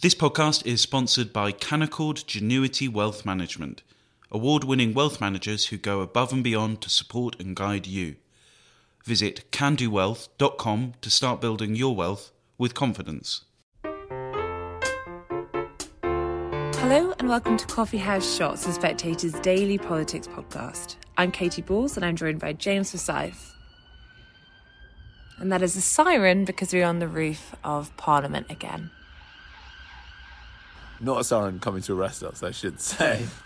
This podcast is sponsored by Canaccord Genuity Wealth Management, award winning wealth managers who go above and beyond to support and guide you. Visit canaccordwealth.com to start building your wealth with confidence. Hello and welcome to Coffee House Shots, the Spectator's daily politics podcast. I'm Katy Balls and I'm joined by James Forsyth. And that is a siren because we're on the roof of Parliament again. Not a siren coming to arrest us, I should say.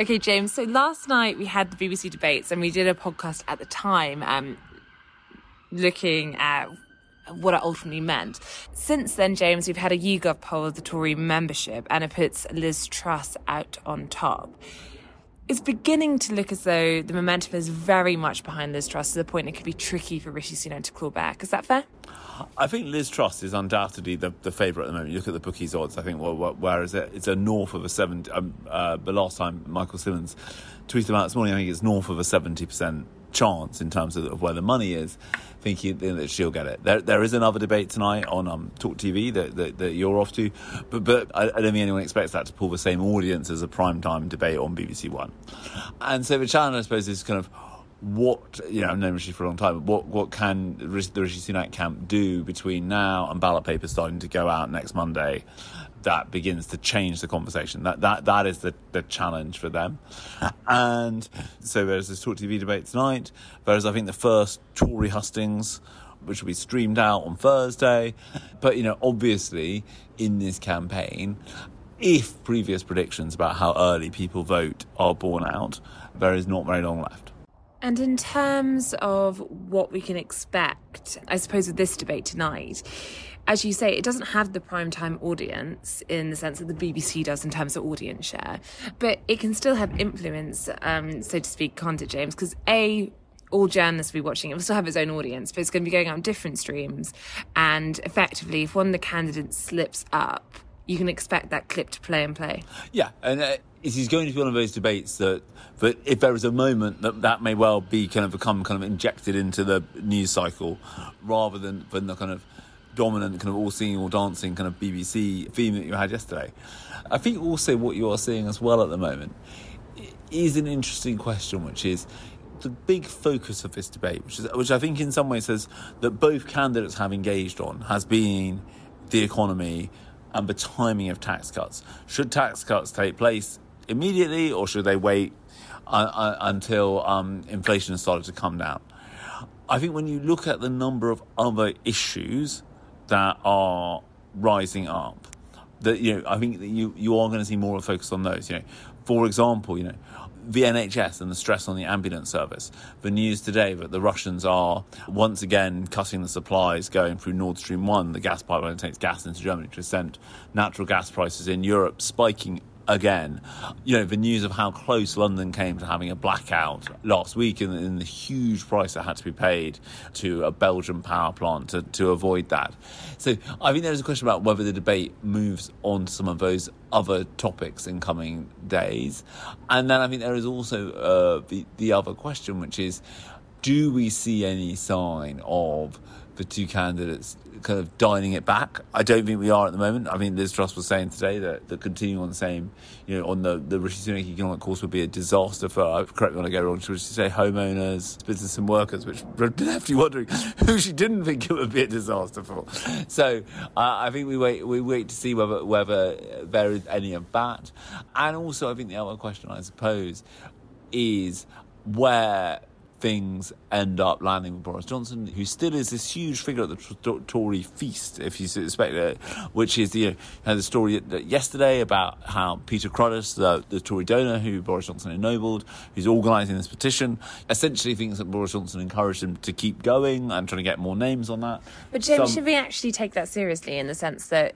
Okay, James. So last night we had the BBC debates, and we did a podcast at the time, um, looking at what it ultimately meant. Since then, James, we've had a YouGov poll of the Tory membership, and it puts Liz Truss out on top. It's beginning to look as though the momentum is very much behind Liz Truss to the point it could be tricky for Rishi Sunak to claw back. Is that fair? I think Liz Truss is undoubtedly the, the favourite at the moment. You look at the bookies' odds. I think well, where is it? It's a north of a seven. Um, uh, the last time Michael Simmons tweeted about this morning, I think it's north of a seventy percent chance in terms of, where the money is, thinking that she'll get it. There, there is another debate tonight on um, Talk TV that, that, that, you're off to, but, but I, I, don't think anyone expects that to pull the same audience as a primetime debate on BBC One. And so the challenge, I suppose, is kind of what you know, I've known Rishi for a long time. What what can the Rishi Sunak camp do between now and ballot papers starting to go out next Monday? That begins to change the conversation. That that that is the, the challenge for them. And so there's this Talk TV debate tonight. There's I think the first Tory hustings, which will be streamed out on Thursday. But you know, obviously in this campaign, if previous predictions about how early people vote are borne out, there is not very long left. And in terms of what we can expect, I suppose, with this debate tonight, as you say, it doesn't have the primetime audience in the sense that the BBC does in terms of audience share, but it can still have influence, um, so to speak, can't it, James? Because A, all journalists will be watching it will still have its own audience, but it's going to be going out on different streams. And effectively, if one of the candidates slips up, you can expect that clip to play and play. Yeah, and uh, it is going to be one of those debates that that if there is a moment that that may well be kind of become kind of injected into the news cycle rather than than the kind of dominant kind of all singing all dancing kind of BBC theme that you had yesterday. I think also what you are seeing as well at the moment is an interesting question, which is the big focus of this debate, which is which I think in some ways says that both candidates have engaged on, has been the economy and the timing of tax cuts. Should tax cuts take place immediately, or should they wait uh, uh, until um, inflation has started to come down? I think when you look at the number of other issues that are rising up, that you know, I think that you you are going to see more of a focus on those. You know, for example, you know, the NHS and the stress on the ambulance service. The news today that the Russians are once again cutting the supplies going through Nord Stream 1, the gas pipeline that takes gas into Germany to send natural gas prices in Europe spiking again. You know, the news of how close London came to having a blackout last week and, and, the huge price that had to be paid to a Belgian power plant to, to avoid that. So I think there's a question about whether the debate moves on some of those other topics in coming days. And then I think there is also uh, the, the other question, which is do we see any sign of the two candidates kind of dining it back. I don't think we are at the moment. I mean, Liz Truss was saying today that, continuing on the same, you know, on the, the Rishi Sunak economic course would be a disaster for, uh, correct me when I go wrong, she say homeowners, business and workers, which left you wondering who she didn't think it would be a disaster for. So uh, I think we wait, we wait to see whether, whether there is any of that. And also, I think the other question, I suppose, is where things end up landing with Boris Johnson, who still is this huge figure at the Tory feast, if you suspect it, which is you know, had the story yesterday about how Peter Cruddas, the, the Tory donor who Boris Johnson ennobled, who's organising this petition, essentially thinks that Boris Johnson encouraged him to keep going and trying to get more names on that. But James, Some, should we actually take that seriously in the sense that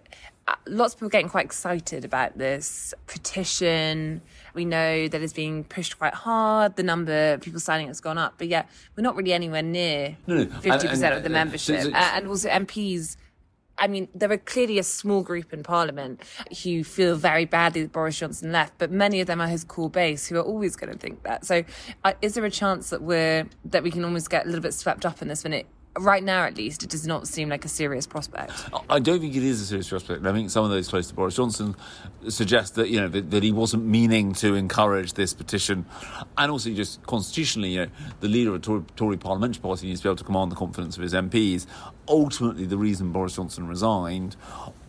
lots of people getting quite excited about this petition? We know that it's being pushed quite hard. The number of people signing has gone up, but yet we're not really anywhere near fifty percent of the membership, so, so, and also MPs. I mean, there are clearly a small group in Parliament who feel very badly that Boris Johnson left, but many of them are his core base who are always going to think that. So, uh, is there a chance that we're that we can almost get a little bit swept up in this when it right now, at least, it does not seem like a serious prospect. I don't think it is a serious prospect. I think some of those close to Boris Johnson suggest that you know that, that, he wasn't meaning to encourage this petition, and also just constitutionally, you know, the leader of the Tory, Tory parliamentary party needs to be able to command the confidence of his MPs. Ultimately, the reason Boris Johnson resigned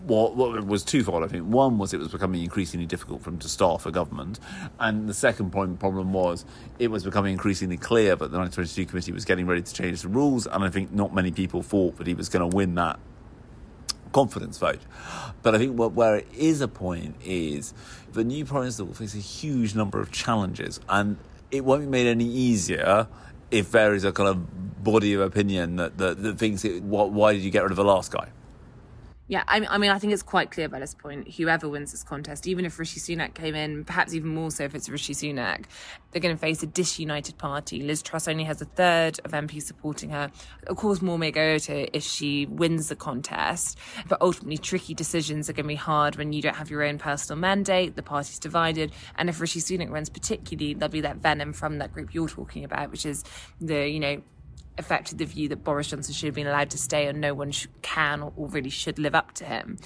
what, what was twofold, I think. One was it was becoming increasingly difficult for him to staff a government, and the second point problem was it was becoming increasingly clear that the 1922 committee was getting ready to change the rules, and I think not many people thought that he was going to win that confidence vote. But I think what, where it is a point is the new prime minister will face a huge number of challenges, and it won't be made any easier if there is a kind of body of opinion that, that, that thinks, it, why did you get rid of the last guy? Yeah, I mean, I mean, I think it's quite clear by this point, whoever wins this contest, even if Rishi Sunak came in, perhaps even more so if it's Rishi Sunak, they're going to face a disunited party. Liz Truss only has a third of MPs supporting her. Of course, more may go to if she wins the contest, but ultimately, tricky decisions are going to be hard when you don't have your own personal mandate, the party's divided, and if Rishi Sunak wins, particularly, there'll be that venom from that group you're talking about, which is the, you know, affected the view that Boris Johnson should have been allowed to stay and no one sh- can or, really should live up to him.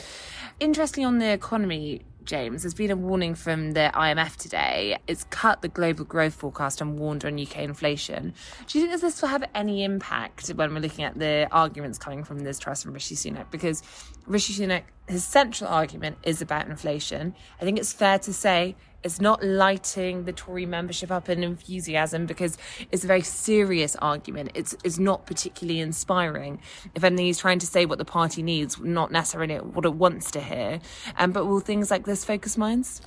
Interestingly, on the economy, James, there's been a warning from the IMF today. It's cut the global growth forecast and warned on UK inflation. Do you think this will have any impact when we're looking at the arguments coming from this Truss and Rishi Sunak? Because Rishi Sunak, his central argument is about inflation. I think it's fair to say it's not lighting the Tory membership up in enthusiasm because it's a very serious argument. It's, it's not particularly inspiring. If anything, he's trying to say what the party needs, not necessarily what it wants to hear. Um, but will things like this focus minds?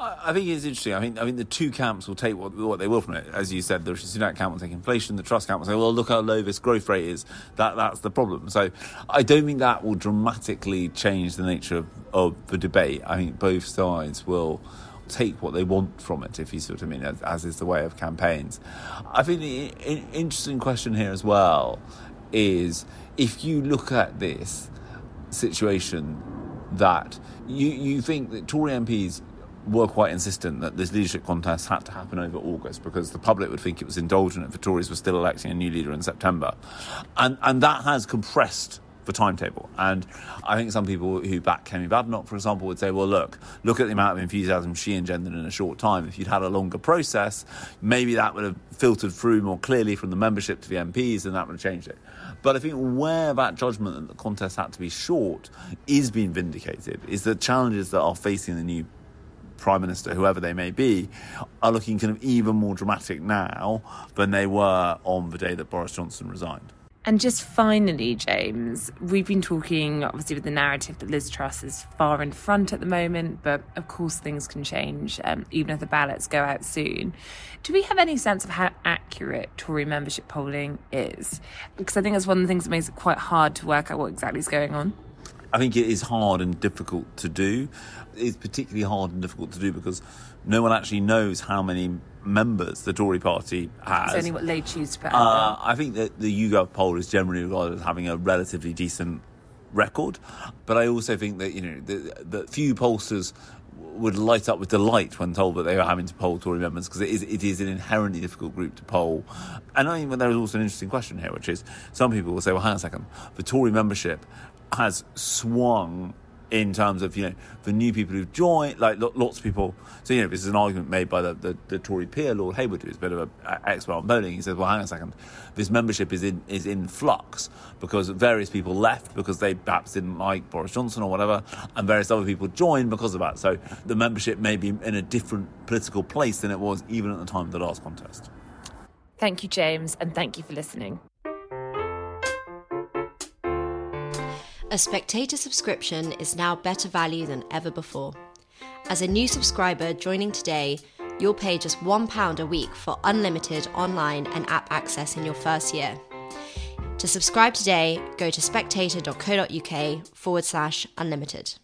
I think it's interesting. I think I think the two camps will take what, what they will from it. As you said, the Sunak camp will take inflation. The Truss camp will say, "Well, look how low this growth rate is. That that's the problem." So, I don't think that will dramatically change the nature of, of the debate. I think both sides will take what they want from it, if you what I mean, as, as is the way of campaigns. I think the interesting question here as well is if you look at this situation that you, you think that Tory MPs were quite insistent that this leadership contest had to happen over August because the public would think it was indulgent if the Tories were still electing a new leader in September. And, and that has compressed the timetable. And I think some people who back Kemi Badenoch, for example, would say, well, look, look at the amount of enthusiasm she engendered in a short time. If you'd had a longer process, maybe that would have filtered through more clearly from the membership to the MPs and that would have changed it. But I think where that judgment that the contest had to be short is being vindicated is the challenges that are facing the new prime minister, whoever they may be, are looking kind of even more dramatic now than they were on the day that Boris Johnson resigned. And just finally, James, we've been talking obviously with the narrative that Liz Truss is far in front at the moment, but of course things can change um, even if the ballots go out soon. Do we have any sense of how accurate Tory membership polling is? Because I think that's one of the things that makes it quite hard to work out what exactly is going on. I think it is hard and difficult to do. It's particularly hard and difficult to do because no one actually knows how many members the Tory party has. It's only what they choose to put uh, I think that the YouGov poll is generally regarded as having a relatively decent record, but I also think that you know the, few pollsters would light up with delight when told that they were having to poll Tory members because it is, it is an inherently difficult group to poll. And I think there is also an interesting question here, which is some people will say, well, hang on a second, the Tory membership has swung in terms of you know the new people who've joined, like lots of people. So you know this is an argument made by the, the, the Tory peer Lord Hayward, who's a bit of an expert on polling. He says, "Well, hang on a second, this membership is in is in flux because various people left because they perhaps didn't like Boris Johnson or whatever, and various other people joined because of that. So the membership may be in a different political place than it was even at the time of the last contest." Thank you, James, and thank you for listening. A spectator subscription is now better value than ever before. As a new subscriber joining today, you'll pay just £1 a week for unlimited online and app access in your first year. To subscribe today, go to spectator.co.uk forward slash unlimited.